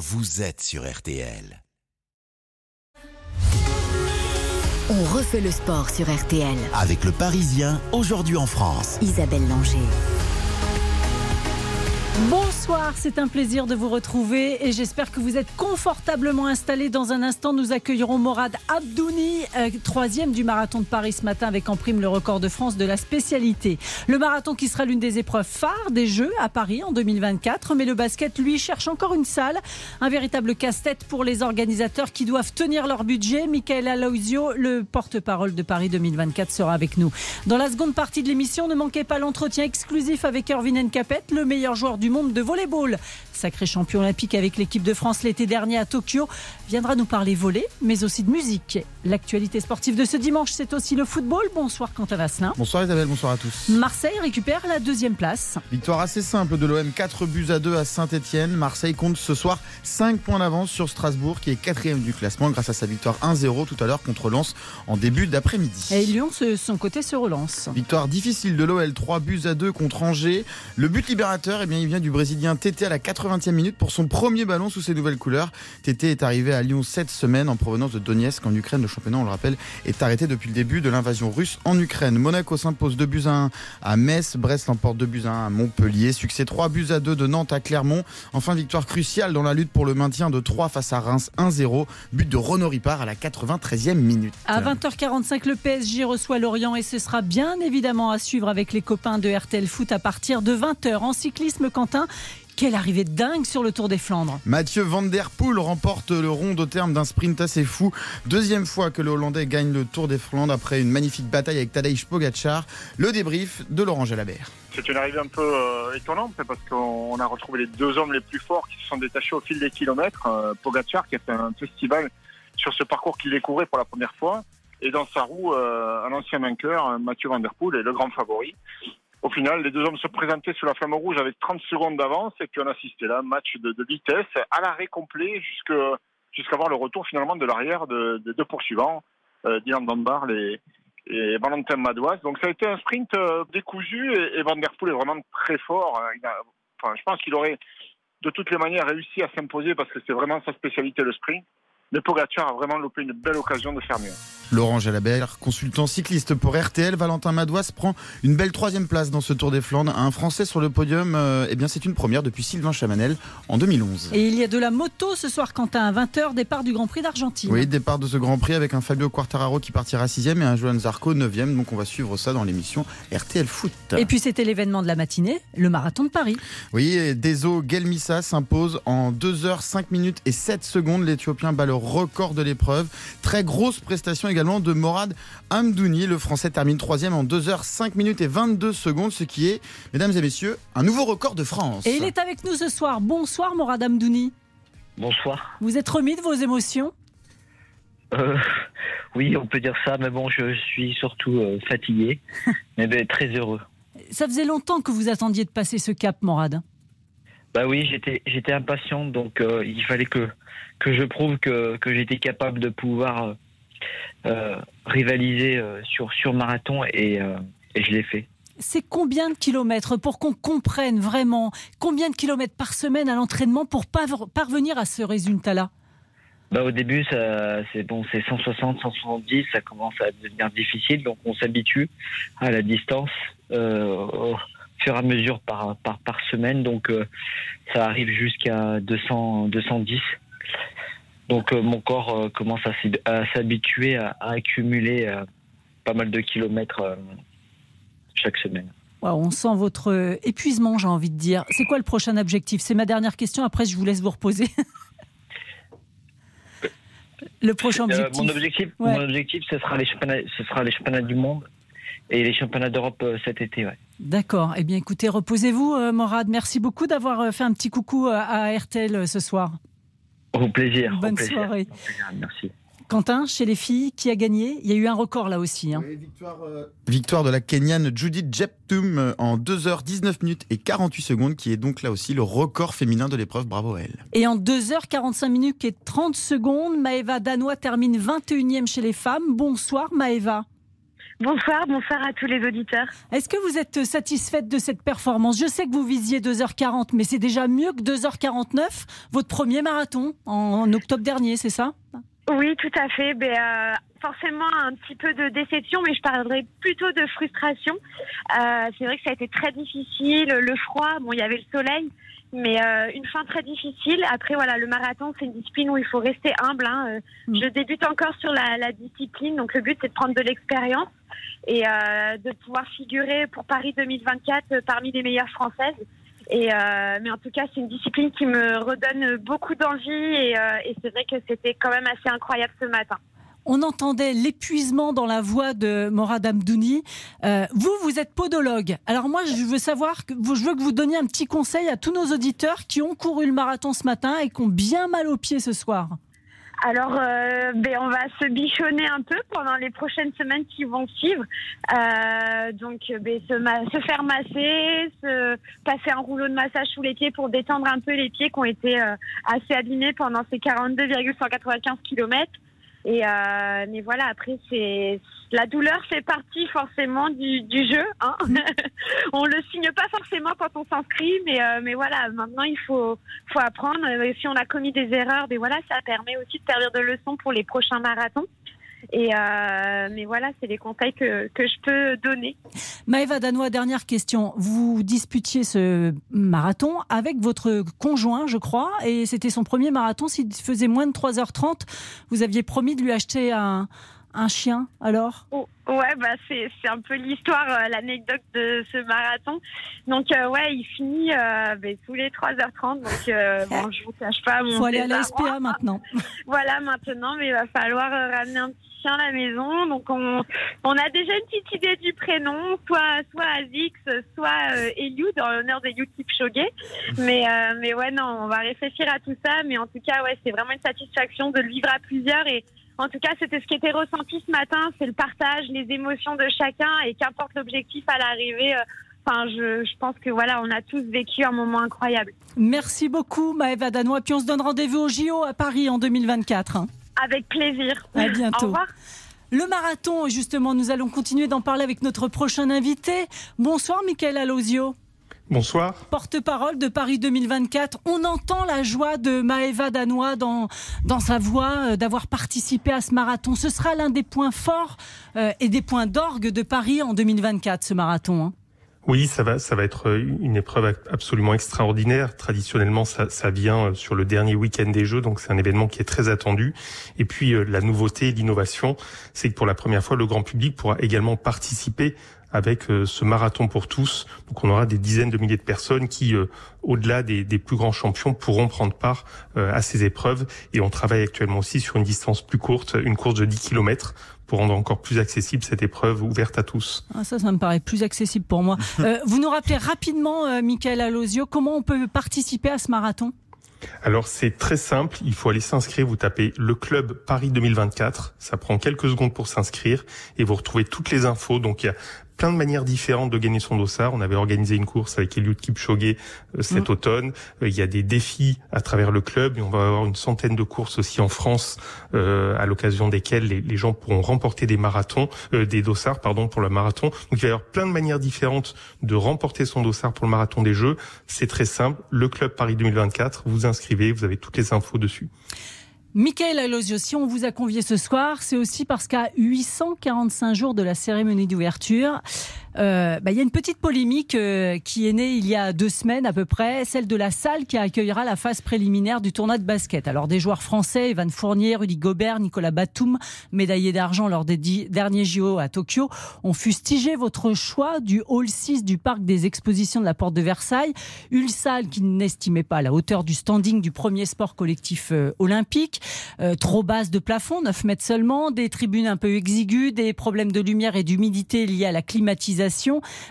vous êtes sur RTL. On refait le sport sur RTL. Avec le Parisien, aujourd'hui en France. Isabelle Langer. Bonsoir, c'est un plaisir de vous retrouver et j'espère que vous êtes confortablement installés. Dans un instant, nous accueillerons Morad Abdouni, euh, troisième du marathon de Paris ce matin avec en prime le record de France de la spécialité. Le marathon qui sera l'une des épreuves phares des Jeux à Paris en 2024, mais le basket, lui, cherche encore une salle. Un véritable casse-tête pour les organisateurs qui doivent tenir leur budget. Michael Alauzio, le porte-parole de Paris 2024, sera avec nous. Dans la seconde partie de l'émission, ne manquez pas l'entretien exclusif avec Erwin Nkapet, le meilleur joueur du monde de volleyball. Sacré champion olympique avec l'équipe de France l'été dernier à Tokyo, viendra nous parler volley, mais aussi de musique. L'actualité sportive de ce dimanche, c'est aussi le football. Bonsoir Quentin Vasselin. Bonsoir Isabelle, bonsoir à tous. Marseille récupère la deuxième place. Victoire assez simple de l'OM, 4 buts à 2 à Saint-Etienne. Marseille compte ce soir 5 points d'avance sur Strasbourg, qui est quatrième du classement grâce à sa victoire 1-0 tout à l'heure contre Lens en début d'après-midi. Et Lyon, de son côté, se relance. Victoire difficile de l'OL, 3 buts à 2 contre Angers. Le but libérateur, eh bien, il vient du Brésilien Tété à la 80e minute pour son premier ballon sous ses nouvelles couleurs. Tété est arrivé à Lyon cette semaine en provenance de Donetsk en Ukraine. Le championnat, on le rappelle, est arrêté depuis le début de l'invasion russe en Ukraine. Monaco s'impose 2 buts à 1 à Metz. Brest l'emporte 2 buts à 1 à Montpellier. Succès 3 buts à 2 de Nantes à Clermont. Enfin, victoire cruciale dans la lutte pour le maintien de 3 face à Reims 1-0. But de Renaud Ripard à la 93e minute. À 20h45, le PSG reçoit Lorient et ce sera bien évidemment à suivre avec les copains de RTL Foot à partir de 20h. En cyclisme, Quentin, quelle arrivée dingue sur le Tour des Flandres. Mathieu Van Der Poel remporte le rond au terme d'un sprint assez fou. Deuxième fois que le Hollandais gagne le Tour des Flandres après une magnifique bataille avec Tadej Pogacar. Le débrief de Laurent Jalabert. C'est une arrivée un peu euh, étonnante parce qu'on a retrouvé les deux hommes les plus forts qui se sont détachés au fil des kilomètres. Euh, Pogacar qui a fait un festival sur ce parcours qu'il découvrait pour la première fois. Et dans sa roue, euh, un ancien vainqueur, Mathieu Van Der Poel, est le grand favori. Au final, les deux hommes se présentaient sous la flamme rouge avec 30 secondes d'avance et puis on assistait là un match de, de vitesse à l'arrêt complet jusqu'à voir le retour finalement de l'arrière des de deux poursuivants, euh, Dylan Dunbar et, Valentin Madouas. Donc ça a été un sprint euh, décousu et, Van Der Poel est vraiment très fort. A, enfin, je pense qu'il aurait de toutes les manières réussi à s'imposer parce que c'est vraiment sa spécialité le sprint. Mais Pogacar a vraiment loupé une belle occasion de faire mieux. Laurent Jalabert, consultant cycliste pour RTL, Valentin Madouas prend une belle troisième place dans ce Tour des Flandres. Un Français sur le podium, euh, eh bien c'est une première depuis Sylvain Chamanel en 2011. Et il y a de la moto ce soir, Quentin, à 20h, départ du Grand Prix d'Argentine. Oui, départ de ce Grand Prix avec un Fabio Quartararo qui partira 6ème et un Johan Zarco 9ème. Donc on va suivre ça dans l'émission RTL Foot. Et puis c'était l'événement de la matinée, le marathon de Paris. Oui, Deso Gelmissa s'impose en 2h 5 minutes et 7 secondes. L'Éthiopien le record de l'épreuve. Très grosse prestation également de Morad Amdouni. Le Français termine troisième en 2h 5 minutes et 22 secondes, ce qui est, mesdames et messieurs, un nouveau record de France. Et il est avec nous ce soir. Bonsoir Morad Amdouni. Bonsoir. Vous êtes remis de vos émotions? Euh, Oui, on peut dire ça, mais bon, je suis surtout euh, fatigué, mais ben, très heureux. Ça faisait longtemps que vous attendiez de passer ce cap, Morad bah oui, j'étais j'étais impatient, donc euh, il fallait que que je prouve que que j'étais capable de pouvoir euh, rivaliser euh, sur, sur marathon et, euh, et je l'ai fait. C'est combien de kilomètres pour qu'on comprenne vraiment combien de kilomètres par semaine à l'entraînement pour parvenir à ce résultat-là? Bah, au début, c'est bon, c'est 160, 170, ça commence à devenir difficile, donc on s'habitue à la distance euh, au fur et à mesure par, par, par semaine, donc euh, ça arrive jusqu'à 200, 210. Donc euh, mon corps euh, commence à s'habituer à, accumuler euh, pas mal de kilomètres chaque semaine. on sent votre épuisement, j'ai envie de dire. C'est quoi le prochain objectif? C'est ma dernière question. Après, je vous laisse vous reposer. le prochain objectif. mon objectif, mon objectif, ce sera les championnats, ce sera les championnats du monde et les championnats d'Europe cet été. Ouais. D'accord. Eh bien, écoutez, reposez-vous, Morad. Merci beaucoup d'avoir fait un petit coucou à RTL ce soir. Au plaisir. Bonne soirée. Merci. Quentin, chez les filles, qui a gagné? Il y a eu un record là aussi. Hein. victoire, euh, victoire, de la Kenyane Judith Jeptum euh, en 2h19 minutes et 48 secondes, qui est donc là aussi le record féminin de l'épreuve. Bravo à elle. Et en 2h45 minutes et 30 secondes, Maëva Danois termine 21e chez les femmes. Bonsoir Maëva. Bonsoir, bonsoir à tous les auditeurs. Est-ce que vous êtes satisfaite de cette performance? Je sais que vous visiez 2h40, mais c'est déjà mieux que 2h49, votre premier marathon en, octobre dernier, c'est ça? Oui, tout à fait. Ben, euh, forcément un petit peu de déception, mais je parlerai plutôt de frustration. Euh, c'est vrai que ça a été très difficile, le froid, bon, il y avait le soleil, mais euh, une fin très difficile. Après, voilà, le marathon, c'est une discipline où il faut rester humble. Hein. Euh, mm. Je débute encore sur la, la discipline, donc le but, c'est de prendre de l'expérience et euh, de pouvoir figurer pour Paris 2024 euh, parmi les meilleures françaises. Et euh, mais en tout cas, c'est une discipline qui me redonne beaucoup d'envie et, et c'est vrai que c'était quand même assez incroyable ce matin on entendait l'épuisement dans la voix de Morad Amdouni. Euh, vous, vous êtes podologue. Alors moi, je veux savoir, que, je veux que vous donniez un petit conseil à tous nos auditeurs qui ont couru le marathon ce matin et qui ont bien mal aux pieds ce soir. Alors, euh, ben, on va se bichonner un peu pendant les prochaines semaines qui vont suivre. Euh, donc, ben, se, faire masser, se passer un rouleau de massage sous les pieds pour détendre un peu les pieds qui ont été assez abîmés pendant ces 42,195 km. Et euh, mais voilà, après c'est la douleur fait partie forcément du, du jeu. Hein on le signe pas forcément quand on s'inscrit, mais euh, mais voilà, maintenant il faut faut apprendre. Si on a commis des erreurs, mais voilà, ça permet aussi de servir de leçon pour les prochains marathons. Et euh, mais voilà, c'est les conseils que, que je peux donner. Maëva Danois, dernière question. Vous disputiez ce marathon avec votre conjoint, je crois, et c'était son premier marathon. S'il faisait moins de 3h30, vous aviez promis de lui acheter un, un chien, alors? Oh, Ouais, bah c'est un peu l'histoire, euh, l'anecdote de ce marathon. Donc euh, ouais, il finit euh, bah, tous les 3h30. Donc bon, je vous cache pas mon. Faut aller à la SPA maintenant. voilà maintenant, mais il va falloir ramener un petit chien à la maison. Donc on, on a déjà une petite idée du prénom, soit soit Azix, soit Eliud dans l'honneur de Kipchoge. Mais mais ouais non, on va réfléchir à tout ça. Mais en tout cas ouais, c'est vraiment une satisfaction de le vivre à plusieurs et en tout cas, c'était ce qui était ressenti ce matin, c'est le partage, les émotions de chacun et qu'importe l'objectif à l'arrivée. Euh, enfin, je, pense que voilà, on a tous vécu un moment incroyable. Merci beaucoup, Maëva Danois. Puis on se donne rendez-vous au JO à Paris en 2024. Hein. Avec plaisir. À bientôt. Au revoir. Le marathon, justement, nous allons continuer d'en parler avec notre prochain invité. Bonsoir, Michael Alosio. Bonsoir. Porte-parole de Paris 2024. On entend la joie de Maëva Danois dans, dans sa voix euh, d'avoir participé à ce marathon. Ce sera l'un des points forts euh, et des points d'orgue de Paris en 2024, ce marathon. Hein. Oui, ça va, ça va être une épreuve absolument extraordinaire. Traditionnellement, ça, ça vient euh, sur le dernier week-end des Jeux, donc c'est un événement qui est très attendu. Et puis la nouveauté, l'innovation, c'est que pour la première fois, le grand public pourra également participer avec euh, ce marathon pour tous. Donc on aura des dizaines de milliers de personnes qui, euh, au-delà des, des, plus grands champions, pourront prendre part euh, à ces épreuves. Et on travaille actuellement aussi sur une distance plus courte, une course de 10 km pour rendre encore plus accessible cette épreuve ouverte à tous. Ah, ça, ça me paraît plus accessible pour moi. vous nous rappelez rapidement, euh, Michael Alosio, comment on peut participer à ce marathon? Alors c'est très simple, il faut aller s'inscrire, vous tapez le club Paris 2024, ça prend quelques secondes pour s'inscrire et vous retrouvez toutes les infos. Donc il y a plein de manières différentes de gagner son dossard. On avait organisé une course avec Eliud Kipchoge euh, cet mm. automne. Euh, il y a des défis à travers le club et on va avoir une centaine de courses aussi en France euh, à l'occasion desquelles les, gens pourront remporter des marathons, des dossards pardon pour le marathon. Donc il va y avoir plein de manières différentes de remporter son dossard pour le marathon des Jeux. C'est très simple. Le club Paris 2024, vous inscrivez, vous avez toutes les infos dessus. Michael Alosio, si on vous a convié ce soir, c'est aussi parce qu'à 845 jours de la cérémonie d'ouverture, euh, bah, il y a une petite polémique euh, qui est née il y a deux semaines à peu près, celle de la salle qui accueillera la phase préliminaire du tournoi de basket. Alors des joueurs français, Evan Fournier, Rudy Gobert, Nicolas Batum, médaillés d'argent lors des derniers JO à Tokyo, ont fustigé votre choix du hall 6 du parc des expositions de la porte de Versailles, une salle qui n'estimait pas la hauteur du standing du premier sport collectif euh, olympique, trop basse de plafond, 9 mètres seulement, des tribunes un peu exiguës, des problèmes de lumière et d'humidité liés à la climatisation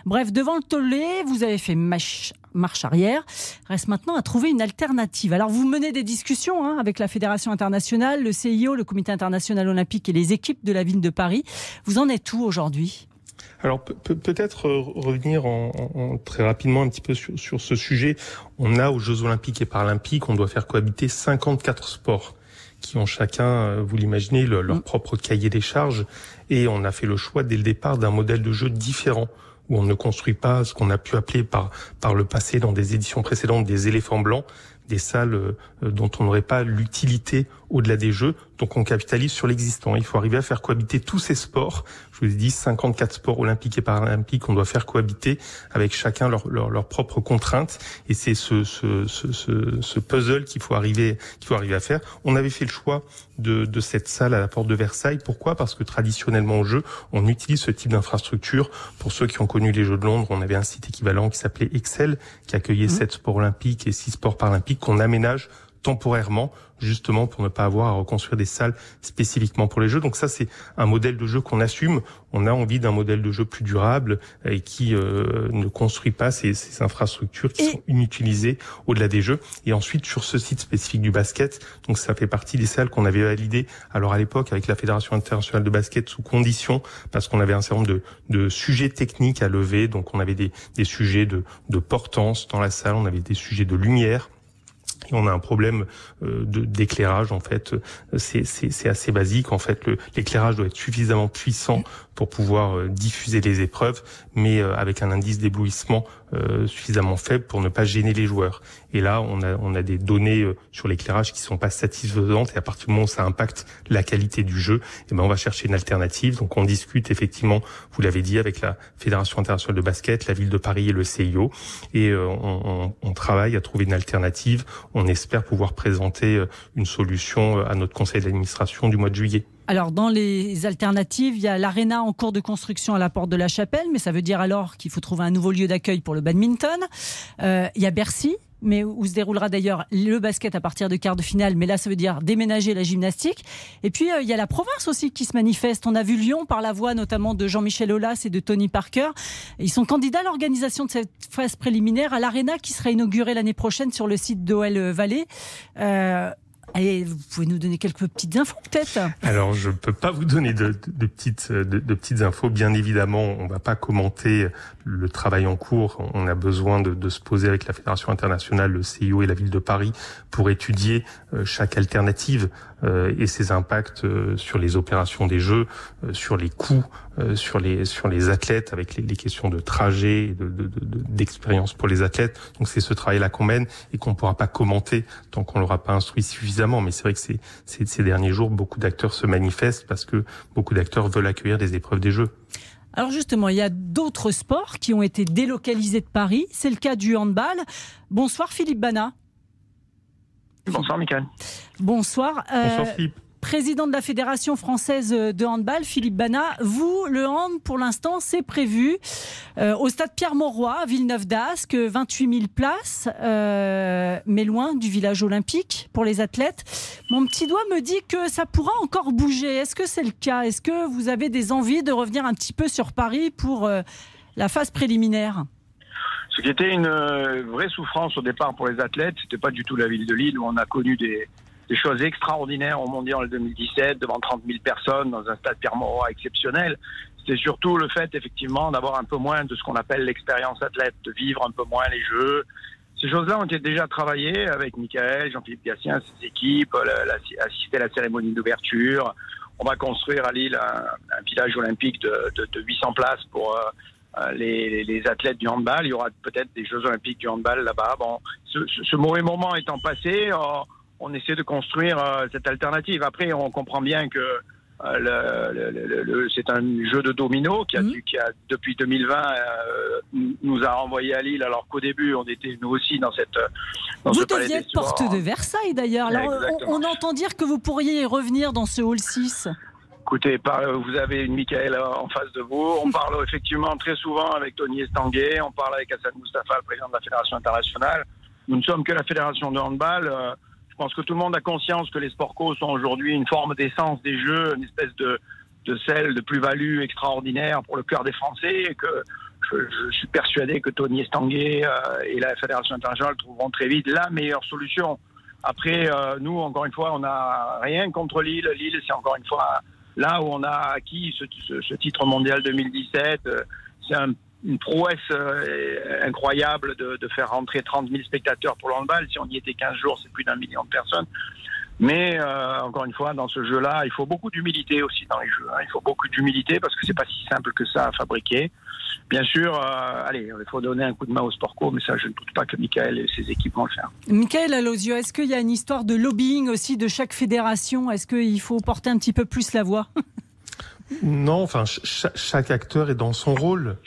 Bref, devant le tollé, vous avez fait marche, arrière. Reste maintenant à trouver une alternative. Alors, vous menez des discussions hein, avec la Fédération internationale, le CIO, le Comité international olympique et les équipes de la ville de Paris. Vous en êtes où aujourd'hui? Alors peut-être euh, revenir en, très rapidement un petit peu sur, sur, ce sujet. On a aux Jeux olympiques et paralympiques, on doit faire cohabiter 54 sports. qui ont chacun, vous l'imaginez, leur Mm. propre cahier des charges. Et on a fait le choix dès le départ d'un modèle de jeu différent où on ne construit pas ce qu'on a pu appeler par, par le passé dans des éditions précédentes des éléphants blancs, des salles euh, dont on n'aurait pas l'utilité au-delà des jeux. Donc on capitalise sur l'existant. Il faut arriver à faire cohabiter tous ces sports. Je vous ai dit 54 sports olympiques et paralympiques. On doit faire cohabiter avec chacun leurs leur, leur propres contraintes. Et c'est ce, ce, ce, ce, puzzle qu'il faut arriver qu'il faut arriver à faire. On avait fait le choix de, de cette salle à la porte de Versailles. Pourquoi? Parce que traditionnellement au jeu, on utilise ce type d'infrastructure. Pour ceux qui ont connu les Jeux de Londres, on avait un site équivalent qui s'appelait Excel, qui accueillait sept sports olympiques et six sports paralympiques qu'on aménage temporairement justement pour ne pas avoir à reconstruire des salles spécifiquement pour les jeux. Donc ça, c'est un modèle de jeu qu'on assume. On a envie d'un modèle de jeu plus durable et qui euh, ne construit pas ces, ces infrastructures qui Et- sont inutilisées au-delà des jeux. Et ensuite, sur ce site spécifique du basket, donc ça fait partie des salles qu'on avait validées alors à l'époque avec la Fédération internationale de basket sous condition parce qu'on avait un certain nombre de, de sujets techniques à lever. Donc on avait des, des sujets de, de portance dans la salle, on avait des sujets de lumière. Et on a un problème euh, d'éclairage en fait. Euh, C'est assez basique en fait. L'éclairage doit être suffisamment puissant pour pouvoir euh, diffuser les épreuves, mais euh, avec un indice d'éblouissement euh, suffisamment faible pour ne pas gêner les joueurs. Et là, on a on a des données sur l'éclairage qui sont pas satisfaisantes. Et à partir du moment où ça impacte la qualité du jeu, eh ben on va chercher une alternative. Donc on discute effectivement, vous l'avez dit, avec la Fédération internationale de basket, la ville de Paris et le CIO, et on, on- on travaille à trouver une alternative. On espère pouvoir présenter une solution à notre conseil d'administration du mois de juillet. Alors, dans les alternatives, il y a l'aréna en cours de construction à la porte de la Chapelle, mais ça veut dire alors qu'il faut trouver un nouveau lieu d'accueil pour le badminton. Euh, il y a Bercy, mais où se déroulera d'ailleurs le basket à partir de quart de finale, mais là, ça veut dire déménager la gymnastique. Et puis, euh, il y a la province aussi qui se manifeste. On a vu Lyon par la voix notamment de Jean-Michel Aulas et de Tony Parker. Ils sont candidats à l'organisation de cette phase préliminaire à l'aréna qui sera inaugurée l'année prochaine sur le site d'OL Valley. Euh, et vous pouvez nous donner quelques petites infos peut-être Alors, je peux pas vous donner de, de- petites de, petites infos. Bien évidemment, on va pas commenter le travail en cours. On a besoin de, se poser avec la Fédération internationale, le CIO et la ville de Paris pour étudier euh, chaque alternative et ses impacts euh, sur les opérations des Jeux, euh, sur les coûts, euh, sur les sur les athlètes, avec les, les questions de trajet, et de- de- d'expérience pour les athlètes. Donc, c'est ce travail-là qu'on mène et qu'on pourra pas commenter tant qu'on l'aura pas instruit suffisamment. Mais c'est vrai que c'est ces, ces derniers jours, beaucoup d'acteurs se manifestent parce que beaucoup d'acteurs veulent accueillir des épreuves des Jeux. Alors justement, il y a d'autres sports qui ont été délocalisés de Paris. C'est le cas du handball. Bonsoir Philippe Bana. Bonsoir, Michael. Bonsoir. Euh, Bonsoir Philippe. président de la Fédération française de handball, Philippe Bana. Vous, le hand, pour l'instant, c'est prévu euh, au stade Pierre-Mauroy, à Villeneuve-d'Ascq, 28 000 places, euh, mais loin du village olympique pour les athlètes. Mon petit doigt me dit que ça pourra encore bouger. Est-ce que c'est le cas? Est-ce que vous avez des envies de revenir un petit peu sur Paris pour euh, la phase préliminaire? Ce qui était une euh, vraie souffrance au départ pour les athlètes, c'était pas du tout la ville de Lille où on a connu des, choses extraordinaires au mondial 2017 devant 30 000 personnes dans un stade Pierre-Mauroy exceptionnel. C'était surtout le fait effectivement d'avoir un peu moins de ce qu'on appelle l'expérience athlète, de vivre un peu moins les jeux. Ces choses-là ont été déjà travaillées avec Michael, Jean-Philippe Gatien, ses équipes, assister à la cérémonie d'ouverture. On va construire à Lille un, village olympique de, de, de 800 places pour euh, les, les athlètes du handball. Il y aura peut-être des Jeux olympiques du handball là-bas. Bon, ce, ce- ce mauvais moment étant passé, euh, on essaie de construire euh, cette alternative. Après, on comprend bien que euh, le, le- le- le- c'est un jeu de domino qui a, Mhm. dû- qui a depuis 2020 euh, nous- a renvoyé à Lille, alors qu'au début, on était nous aussi dans cette dans Vous ce deviez porte de Versailles d'ailleurs. On entend dire que vous pourriez revenir dans ce hall 6. Écoutez, vous avez une Michael en face de vous. On parle effectivement très souvent avec Tony Estanguet. On parle avec Hassan Mustafa, le président de la Fédération internationale. Nous ne sommes que la Fédération de handball. Euh, Je pense que tout le monde a conscience que les sports co sont aujourd'hui une forme d'essence des jeux, une espèce de, de sel, de plus-value extraordinaire pour le cœur des Français. Et que je, je suis persuadé que Tony Estanguet euh, et la Fédération internationale trouveront très vite la meilleure solution. Après, euh, nous, encore une fois, on n'a rien contre Lille. Lille, c'est encore une fois là où on a acquis ce, titre mondial 2017. euh, C'est un- une prouesse euh, incroyable de, de faire rentrer 30 000 spectateurs pour le handball. Si on y était 15 jours, c'est plus d'un million de personnes. Mais euh, encore une fois, dans ce jeu-là, il faut beaucoup d'humilité aussi dans les jeux. hein. Il faut beaucoup d'humilité parce que c'est pas si simple que ça à fabriquer. Bien sûr, euh, allez, il faut donner un coup de main au sport co, mais ça, je ne doute pas que Michael et ses équipes vont le faire. Michael Alosio, est-ce qu'il y a une histoire de lobbying aussi de chaque fédération? Est-ce qu'il faut porter un petit peu plus la voix? Non, enfin, ch- cha- chaque acteur est dans son rôle.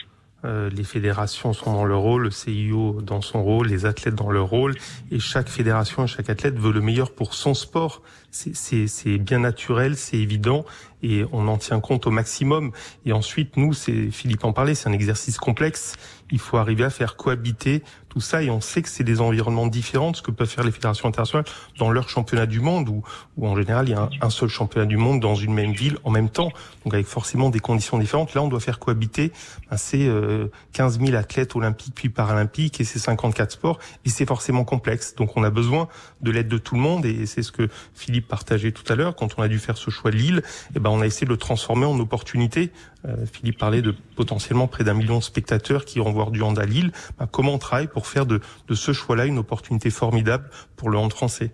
Euh, les fédérations sont dans leur rôle, le CIO dans son rôle, les athlètes dans leur rôle, et chaque fédération et chaque athlète veut le meilleur pour son sport. C'est- bien naturel, c'est évident, et on en tient compte au maximum. Et ensuite, nous, c'est Philippe en parlait, c'est un exercice complexe. Il faut arriver à faire cohabiter tout ça, et on sait que c'est des environnements différents de ce que peuvent faire les fédérations internationales dans leur championnat du monde, où, où en général il y a un, un seul championnat du monde dans une même ville en même temps, donc avec forcément des conditions différentes. Là, on doit faire cohabiter ben, ces euh, 15 000 athlètes olympiques puis paralympiques et ces 54 sports, et c'est forcément complexe. Donc on a besoin de l'aide de tout le monde, et c'est ce que Philippe partageait tout à l'heure quand on a dû faire ce choix de Lille. Et ben on a essayé de le transformer en opportunité. Euh, Philippe parlait de potentiellement près d'un million de spectateurs qui iront voir du hand à Lille. Ben, comment on travaille pour faire de, de ce choix-là une opportunité formidable pour le hand français?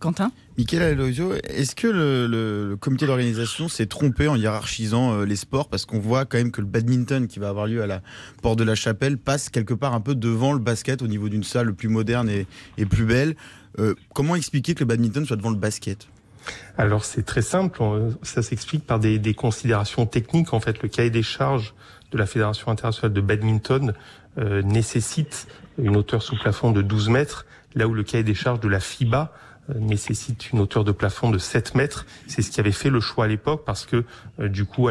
Quentin? Michael Alosio, est-ce que le, le- le comité d'organisation s'est trompé en hiérarchisant euh, les sports? Parce qu'on voit quand même que le badminton qui va avoir lieu à la Porte de la Chapelle passe quelque part un peu devant le basket au niveau d'une salle plus moderne et, et plus belle. Euh, comment expliquer que le badminton soit devant le basket? Alors c'est très simple, ça s'explique par des, considérations techniques. En fait, le cahier des charges de la Fédération internationale de badminton euh, nécessite une hauteur sous plafond de 12 mètres, là où le cahier des charges de la FIBA euh, nécessite une hauteur de plafond de 7 mètres. C'est ce qui avait fait le choix à l'époque parce que du coup,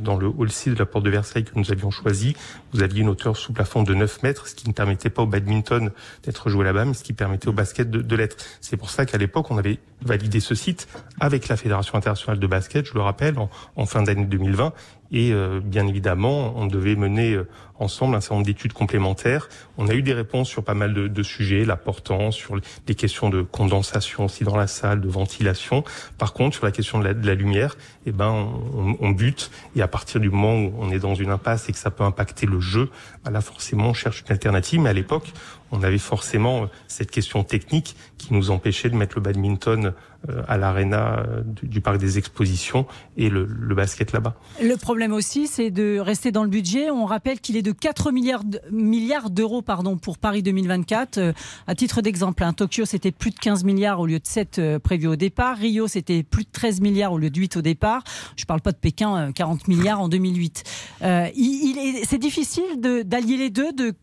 dans le hall 6 de la porte de Versailles que nous avions choisi, vous aviez une hauteur sous plafond de 9 mètres, ce qui ne permettait pas au badminton d'être joué là-bas, mais ce qui permettait au basket de, l'être. C'est pour ça qu'à l'époque, on avait validé ce site avec la Fédération internationale de basket, je le rappelle, en, fin d'année 2020. Et euh, bien évidemment, on devait mener euh, ensemble un certain nombre d'études complémentaires. On a eu des réponses sur pas mal de, de sujets, la portant, sur les questions de condensation aussi dans la salle, de ventilation. Par contre, sur la question de la, de la lumière, eh ben, on, on bute. Et à partir du moment où on est dans une impasse et que ça peut impacter le jeu, bah là forcément, on cherche une alternative. Mais à l'époque, on avait forcément euh, cette question technique qui nous empêchait de mettre le badminton euh, à l'aréna euh, du, parc des expositions et le, basket là-bas. Le problème aussi, c'est de rester dans le budget. On rappelle qu'il est de 4 milliards d'euros pardon, pour Paris 2024. Euh, à titre d'exemple, hein, Tokyo, c'était plus de 15 milliards au lieu de 7 euh, prévus au départ. Rio, c'était plus de 13 milliards au lieu de 8 au départ. Je parle pas de Pékin, euh, 40 milliards en 2008. Euh, il, il est, c'est difficile d'allier les deux, de,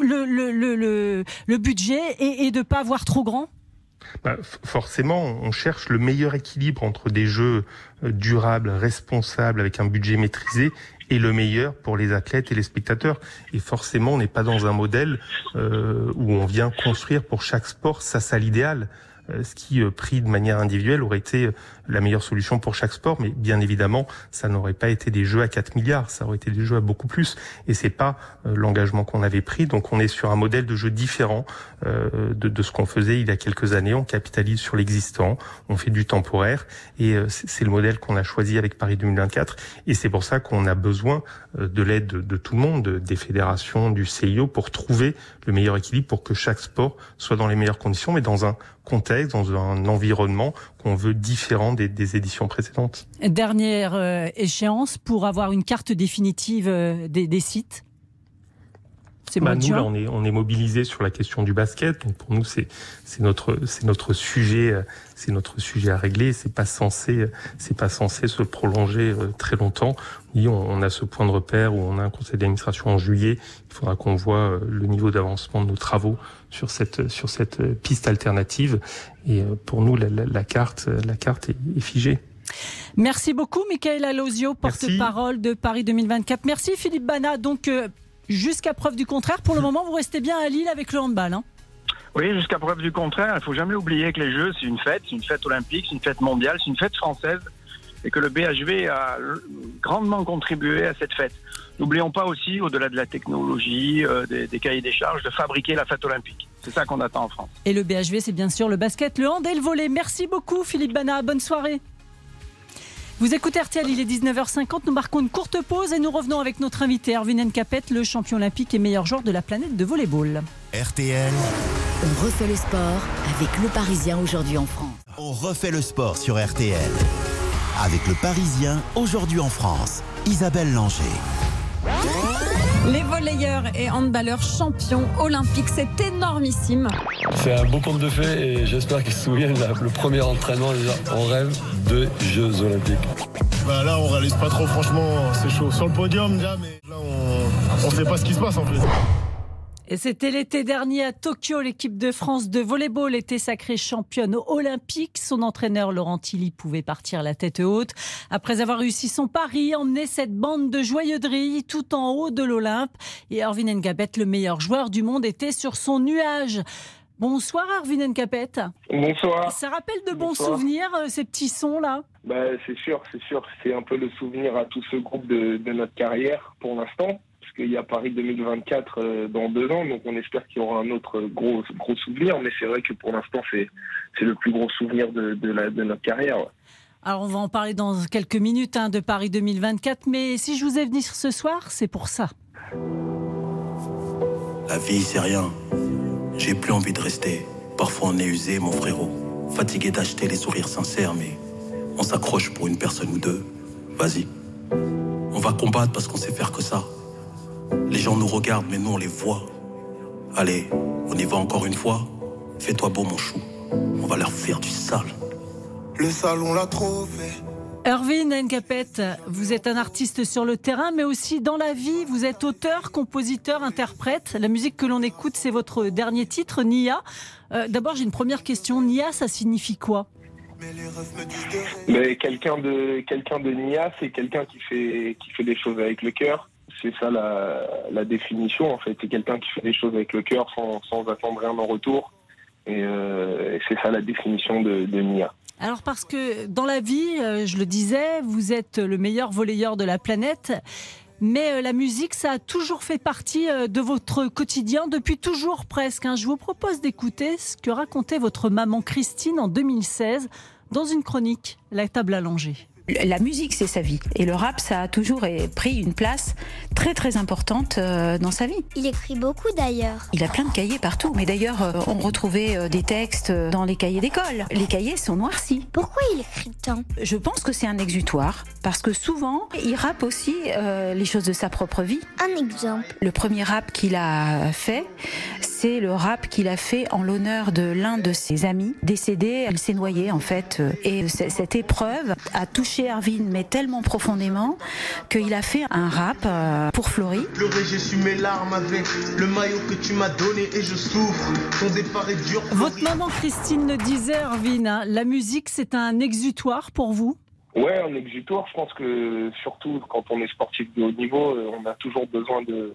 le, le, le, le, budget et, et de pas avoir trop grand? Bah, forcément, on cherche le meilleur équilibre entre des jeux euh, durables, responsables, avec un budget maîtrisé, et le meilleur pour les athlètes et les spectateurs. Et forcément, on n'est pas dans un modèle euh, où on vient construire pour chaque sport sa salle idéale. Euh, ce qui, euh, pris de manière individuelle, aurait été euh, la meilleure solution pour chaque sport. Mais bien évidemment, ça n'aurait pas été des jeux à 4 milliards, ça aurait été des jeux à beaucoup plus. Et c'est pas l'engagement qu'on avait pris. Donc on est sur un modèle de jeu différent de, de ce qu'on faisait il y a quelques années. On capitalise sur l'existant, on fait du temporaire. Et c'est le modèle qu'on a choisi avec Paris 2024. Et c'est pour ça qu'on a besoin de l'aide de, de tout le monde, de- des fédérations, du CIO, pour trouver le meilleur équilibre pour que chaque sport soit dans les meilleures conditions, mais dans un contexte, dans un environnement qu'on veut différent des, éditions précédentes. Dernière euh, échéance pour avoir une carte définitive euh, des sites C'est Bah, nous là, on est on est mobilisé sur la question du basket. Donc pour nous, c'est c'est notre c'est notre sujet euh, c'est notre sujet à régler. C'est pas censé c'est pas censé se prolonger euh, très longtemps. Oui, on, on a ce point de repère où on a un conseil d'administration en juillet. Il faudra qu'on voit euh, le niveau d'avancement de nos travaux sur cette sur cette piste alternative. Et pour nous, la, la, la carte la carte est, est figée. Merci beaucoup, Michael Alosio, porte-parole de Paris 2024. Merci, Philippe Bana. Donc, euh, jusqu'à preuve du contraire, pour le moment, vous restez bien à Lille avec le handball. hein. Oui, jusqu'à preuve du contraire, il faut jamais oublier que les Jeux, c'est une fête, c'est une fête olympique, c'est une fête mondiale, c'est une fête française, et que le BHV a grandement contribué à cette fête. N'oublions pas aussi, au-delà de la technologie, euh, des, des cahiers des charges, de fabriquer la fête olympique. C'est ça qu'on attend en France. Et le BHV, c'est bien sûr le basket, le hand et le volet. Merci beaucoup, Philippe Bana. Bonne soirée. Vous écoutez RTL, il est 19h50. Nous marquons une courte pause et nous revenons avec notre invité Erwin Nkapet, le champion olympique et meilleur joueur de la planète de volleyball. RTL, On refait le sport avec le Parisien aujourd'hui en France. on refait le sport sur RTL. Avec le Parisien, aujourd'hui en France. Isabelle Langer. Les volleyeurs et handballeurs champions olympiques, c'est énormissime. C'est un beau conte de fées et j'espère qu'ils se souviennent le premier entraînement déjà en rêve de Jeux Olympiques. Bah là, on réalise pas trop, franchement, c'est chaud. Sur le podium déjà, mais là, on, on sait pas ce qui se passe en fait. Et c'était l'été dernier à Tokyo, l'équipe de France de volleyball était sacrée championne olympique. Son entraîneur Laurent Tilly pouvait partir la tête haute. Après avoir réussi son pari, emmener cette bande de joyeux drilles tout en haut de l'Olympe. Et Erwin Ngabet, le meilleur joueur du monde, était sur son nuage. Bonsoir Erwin Nkapet. Bonsoir. Ça rappelle de bons Bonsoir. souvenirs, euh, ces petits sons là Bah, c'est sûr, c'est sûr. C'est un peu le souvenir à tout ce groupe de, de notre carrière pour l'instant. Parce qu'il y a Paris 2024 euh, dans deux ans, donc on espère qu'il y aura un autre gros, gros souvenir. Mais c'est vrai que pour l'instant, c'est, c'est le plus gros souvenir de, de, la, de notre carrière. ouais. Alors on va en parler dans quelques minutes hein, de Paris 2024, mais si je vous ai venu ce soir, c'est pour ça. La vie, c'est rien. J'ai plus envie de rester. Parfois, on est usé, mon frérot. Fatigué d'acheter les sourires sincères, mais on s'accroche pour une personne ou deux. Vas-y. On va combattre parce qu'on sait faire que ça. Les gens nous regardent, mais nous, on les voit. Allez, on y va encore une fois. Fais-toi beau, mon chou. On va leur faire du sale. Le salon l'a fait. Erwin Nkapet, vous êtes un artiste sur le terrain, mais aussi dans la vie. Vous êtes auteur, compositeur, interprète. La musique que l'on écoute, c'est votre dernier titre, Nia. Euh, D'abord, j'ai une première question. Nia, ça signifie quoi? Mais quelqu'un de, Nia, c'est quelqu'un qui fait, qui des choses avec le cœur. C'est ça la, la définition, en fait. C'est quelqu'un qui fait des choses avec le cœur sans, attendre rien en retour. Et, euh, et c'est ça la définition de Nia. Alors parce que dans la vie, euh, je le disais, vous êtes le meilleur volleyeur de la planète. Mais euh, la musique, ça a toujours fait partie euh, de votre quotidien, depuis toujours presque. hein. Je vous propose d'écouter ce que racontait votre maman Christine en 2016 dans une chronique, La table allongée. La musique, c'est sa vie. Et le rap, ça a toujours pris une place très très importante euh, dans sa vie. Il écrit beaucoup d'ailleurs. Il a plein de cahiers partout. Mais d'ailleurs, euh, on retrouvait euh, des textes dans les cahiers d'école. Les cahiers sont noircis. Pourquoi il écrit tant? Je pense que c'est un exutoire. Parce que souvent, il rappe aussi euh, les choses de sa propre vie. Un exemple. Le premier rap qu'il a fait, c'est le rap qu'il a fait en l'honneur de l'un de ses amis décédé. Il s'est noyé en fait. euh, Et cette épreuve a touché Erwin, mais tellement profondément qu'il a fait un rap euh, pour Florie. Pleurer, j'ai su mes larmes avec le maillot que tu m'as donné et je souffre. Ton départ est dur. Votre maman Christine le disait, Erwin, hein, la musique, c'est un exutoire pour vous? Ouais, un exutoire, je pense que surtout quand on est sportif de haut niveau, euh, on a toujours besoin de,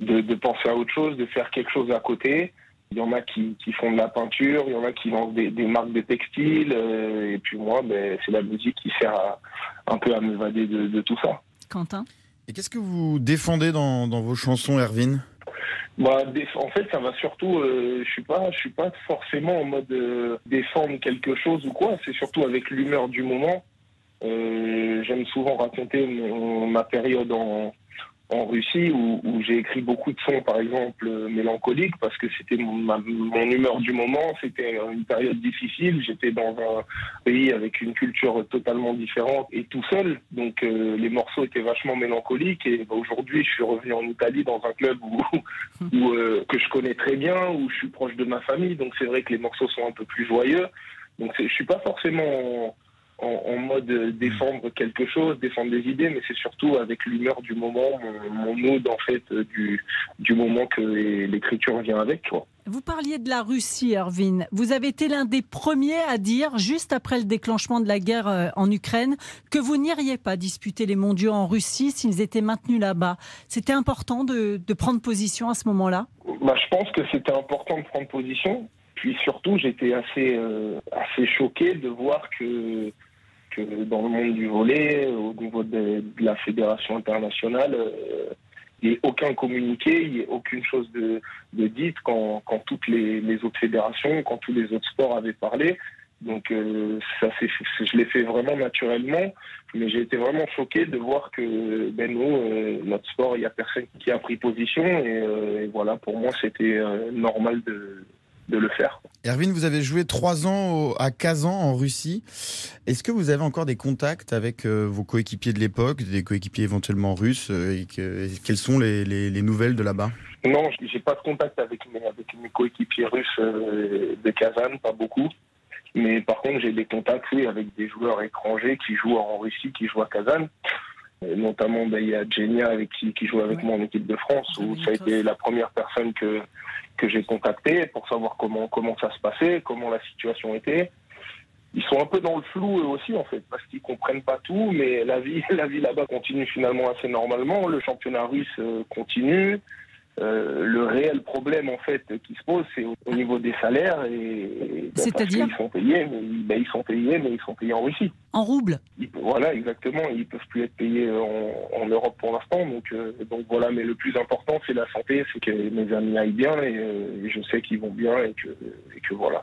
de, de penser à autre chose, de faire quelque chose à côté. Il y en a qui, qui font de la peinture, il y en a qui lancent des, des marques de textiles, euh, et puis moi, ben, c'est la musique qui sert à, un peu à m'évader de, de tout ça. Quentin Et qu'est-ce que vous défendez dans, dans vos chansons, Erwin Bah, en fait, ça va surtout. euh, je suis pas, je suis pas forcément en mode euh, défendre quelque chose ou quoi. C'est surtout avec l'humeur du moment. Euh, J'aime souvent raconter mon- ma période en, en Russie où, où j'ai écrit beaucoup de sons, par exemple euh, mélancoliques, parce que c'était mon, humeur du moment. C'était une période difficile. J'étais dans un pays avec une culture totalement différente et tout seul. Donc euh, les morceaux étaient vachement mélancoliques. Et bah, aujourd'hui, je suis revenu en Italie dans un club où, où, euh, que je connais très bien, où je suis proche de ma famille. Donc c'est vrai que les morceaux sont un peu plus joyeux. Donc je suis pas forcément en, mode euh, défendre quelque chose, défendre des idées, mais c'est surtout avec l'humeur du moment, mon, mon mood en fait euh, du, du moment que l'écriture vient avec. Tu vois. Vous parliez de la Russie, Erwin. Vous avez été l'un des premiers à dire, juste après le déclenchement de la guerre euh, en Ukraine, que vous n'iriez pas disputer les mondiaux en Russie s'ils étaient maintenus là-bas. C'était important de, de prendre position à ce moment-là? Bah, je pense que c'était important de prendre position. Puis surtout, j'étais assez, euh, assez choqué de voir que, que dans le monde du volet, au niveau de, la fédération internationale, euh, il n'y ait aucun communiqué, il n'y ait aucune chose de, dite quand, quand toutes les, autres fédérations, quand tous les autres sports avaient parlé. Donc euh, ça, je l'ai fait vraiment naturellement, mais j'ai été vraiment choqué de voir que ben nous, notre sport, il n'y a personne qui a pris position et, voilà, pour moi, c'était normal de, de le faire. Erwin, vous avez joué trois ans au- à Kazan en Russie. Est-ce que vous avez encore des contacts avec euh, vos coéquipiers de l'époque, des coéquipiers éventuellement russes euh, et, que- et Quelles sont les, les- les nouvelles de là-bas? Non, j'ai pas de contact avec mes, avec mes coéquipiers russes euh, de Kazan, pas beaucoup. Mais par contre, j'ai des contacts oui, avec des joueurs étrangers qui jouent en Russie, qui jouent à Kazan. Notamment, ben, il y a Genia avec qui, qui joue avec moi en équipe de France, où ça a été la première personne que, que j'ai contactée pour savoir comment, comment ça se passait, comment la situation était. Ils sont un peu dans le flou eux aussi en fait, parce qu'ils comprennent pas tout, mais la vie, la vie là-bas continue finalement assez normalement. Le championnat russe euh, continue. Euh, le réel problème en fait qui se pose, c'est au, au niveau des salaires et, et, ben, C'est-à-dire qu'ils sont payés, mais ils- ben, ils sont payés, mais ils sont payés en Russie. En roubles Ils- voilà, exactement. Ils peuvent plus être payés en, en Europe pour l'instant, donc euh, donc voilà. Mais le plus important, c'est la santé, c'est que mes amis aillent bien et, euh, et je sais qu'ils vont bien et que et que voilà.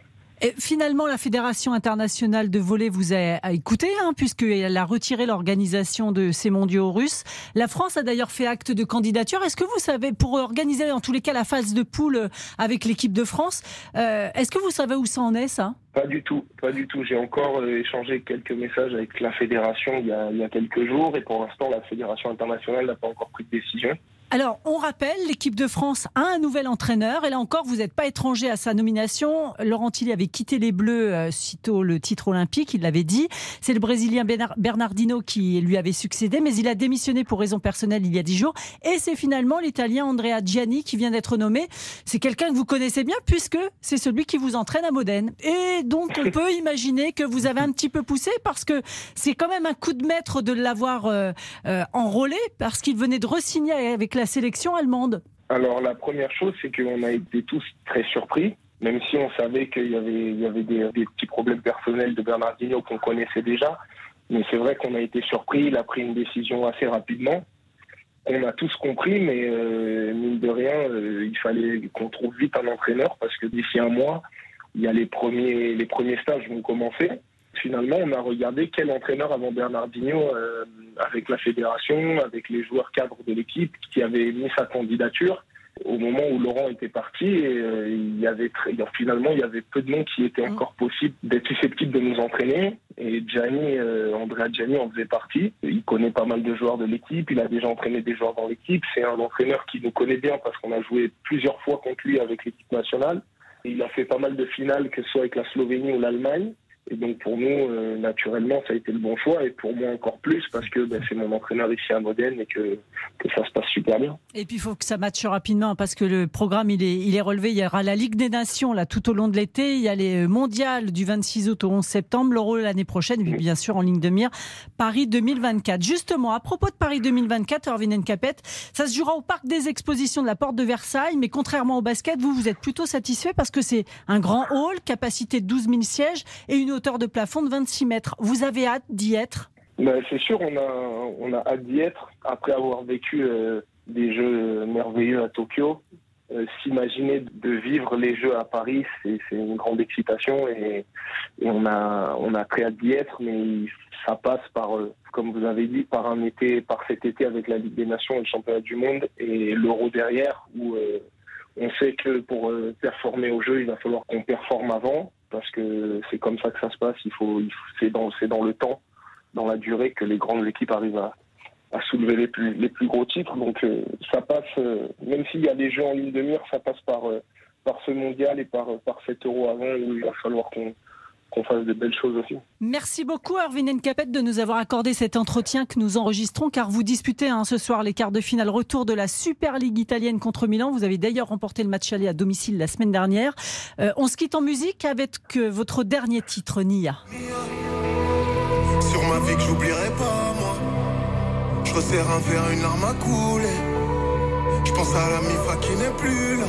Finalement, la Fédération internationale de volley vous a, écouté, hein, puisqu'elle a retiré l'organisation de ces mondiaux russes. La France a d'ailleurs fait acte de candidature. Est-ce que vous savez, pour organiser en tous les cas la phase de poule avec l'équipe de France, euh, est-ce que vous savez où ça en est, ça? Pas du tout, pas du tout. J'ai encore euh, échangé quelques messages avec la fédération il y a quelques jours et pour l'instant, la fédération internationale n'a pas encore pris de décision. Alors, on rappelle, l'équipe de France a un nouvel entraîneur. Et là encore, vous n'êtes pas étranger à sa nomination. Laurent Tilly avait quitté les Bleus euh, sitôt le titre olympique, il l'avait dit. C'est le Brésilien Bernardino qui lui avait succédé, mais il a démissionné pour raison personnelle il y a dix jours. Et c'est finalement l'Italien Andrea Gianni qui vient d'être nommé. C'est quelqu'un que vous connaissez bien puisque c'est celui qui vous entraîne à Modène. Et donc, on peut imaginer que vous avez un petit peu poussé parce que c'est quand même un coup de maître de l'avoir euh, euh, enrôlé parce qu'il venait de resigner avec la sélection allemande. Alors la première chose, c'est qu'on a été tous très surpris, même si on savait qu'il y avait, des petits problèmes personnels de Bernardino qu'on connaissait déjà. Mais c'est vrai qu'on a été surpris, il a pris une décision assez rapidement. On a tous compris, mais euh, mine de rien, euh, il fallait qu'on trouve vite un entraîneur parce que d'ici un mois, il y a les premiers, les premiers stages vont commencer. Finalement, on a regardé quel entraîneur avant Bernardino, euh, avec la fédération, avec les joueurs cadres de l'équipe, qui avait mis sa candidature au moment où Laurent était parti. Et, euh, il y avait très- finalement, il y avait peu de noms qui étaient encore possibles d'être susceptibles de nous entraîner. Et Gianni, euh, Andrea Gianni en faisait partie. Il connaît pas mal de joueurs de l'équipe. Il a déjà entraîné des joueurs dans l'équipe. C'est un entraîneur qui nous connaît bien parce qu'on a joué plusieurs fois contre lui avec l'équipe nationale. Il a fait pas mal de finales, que ce soit avec la Slovénie ou l'Allemagne. Et donc pour nous, euh, naturellement, ça a été le bon choix. Et pour moi encore plus parce que ben, c'est mon entraîneur ici à Modène et que, que ça se passe super bien. Et puis il faut que ça matche rapidement parce que le programme il est, il est relevé. Il y aura la Ligue des Nations là tout au long de l'été. Il y a les mondiales du 26 août au 11 septembre, l'Euro l'année prochaine, et puis bien sûr en ligne de mire Paris 2024. Justement, à propos de Paris 2024, Erwin Encapet, ça se jouera au parc des expositions de la Porte de Versailles. Mais contrairement au basket, vous vous êtes plutôt satisfait parce que c'est un grand hall, capacité de 12 000 sièges et une hauteur de plafond de 26 mètres. Vous avez hâte d'y être? Ben, c'est sûr, on a, on a hâte d'y être après avoir vécu euh, des jeux merveilleux à Tokyo. Euh, S'imaginer de vivre les jeux à Paris, c'est une grande excitation et, on a on a très hâte d'y être, mais ça passe par, euh, comme vous avez dit, par un été, par cet été avec la Ligue des Nations et le Championnat du Monde et l'Euro derrière, où on sait que pour performer au jeu, il va falloir qu'on performe avant, parce que c'est comme ça que ça se passe. Il faut, c'est dans, dans le temps, dans la durée que les grandes équipes arrivent à, à soulever les plus, les plus gros titres. Donc euh, ça passe, euh, même s'il y a des jeux en ligne de mire, ça passe par, euh, par ce mondial et par, par cet euro avant où il va falloir qu'on qu'on fasse de belles choses aussi. Merci beaucoup, Erwin Encapet, de nous avoir accordé cet entretien que nous enregistrons, car vous disputez hein, ce soir les quarts de finale retour de la Super League italienne contre Milan. Vous avez d'ailleurs remporté le match aller à domicile la semaine dernière. Euh, on se quitte en musique avec euh, votre dernier titre, Nia. Sur ma vie que j'oublierai pas, moi. Je resserre un verre, une larme à couler. Je pense à la Mifa qui n'est plus là.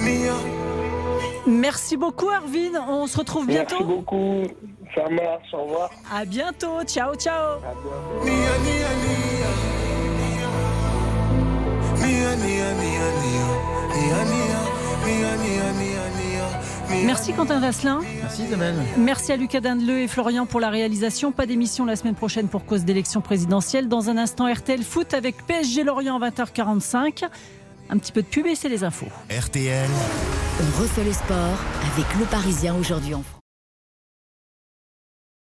Mia. Merci beaucoup, Erwin. On se retrouve bientôt. Merci beaucoup. Ça marche. Au revoir. À bientôt. Ciao, ciao. Merci Quentin Vasselin. Merci Isabelle. Merci à Lucas Dindeleu et Florian pour la réalisation. Pas d'émission la semaine prochaine pour cause d'élection présidentielle. Dans un instant, RTL Foot avec PSG Lorient à 20h45. Un petit peu de pub et c'est les infos. RTL. On refait le sport avec le Parisien aujourd'hui en France.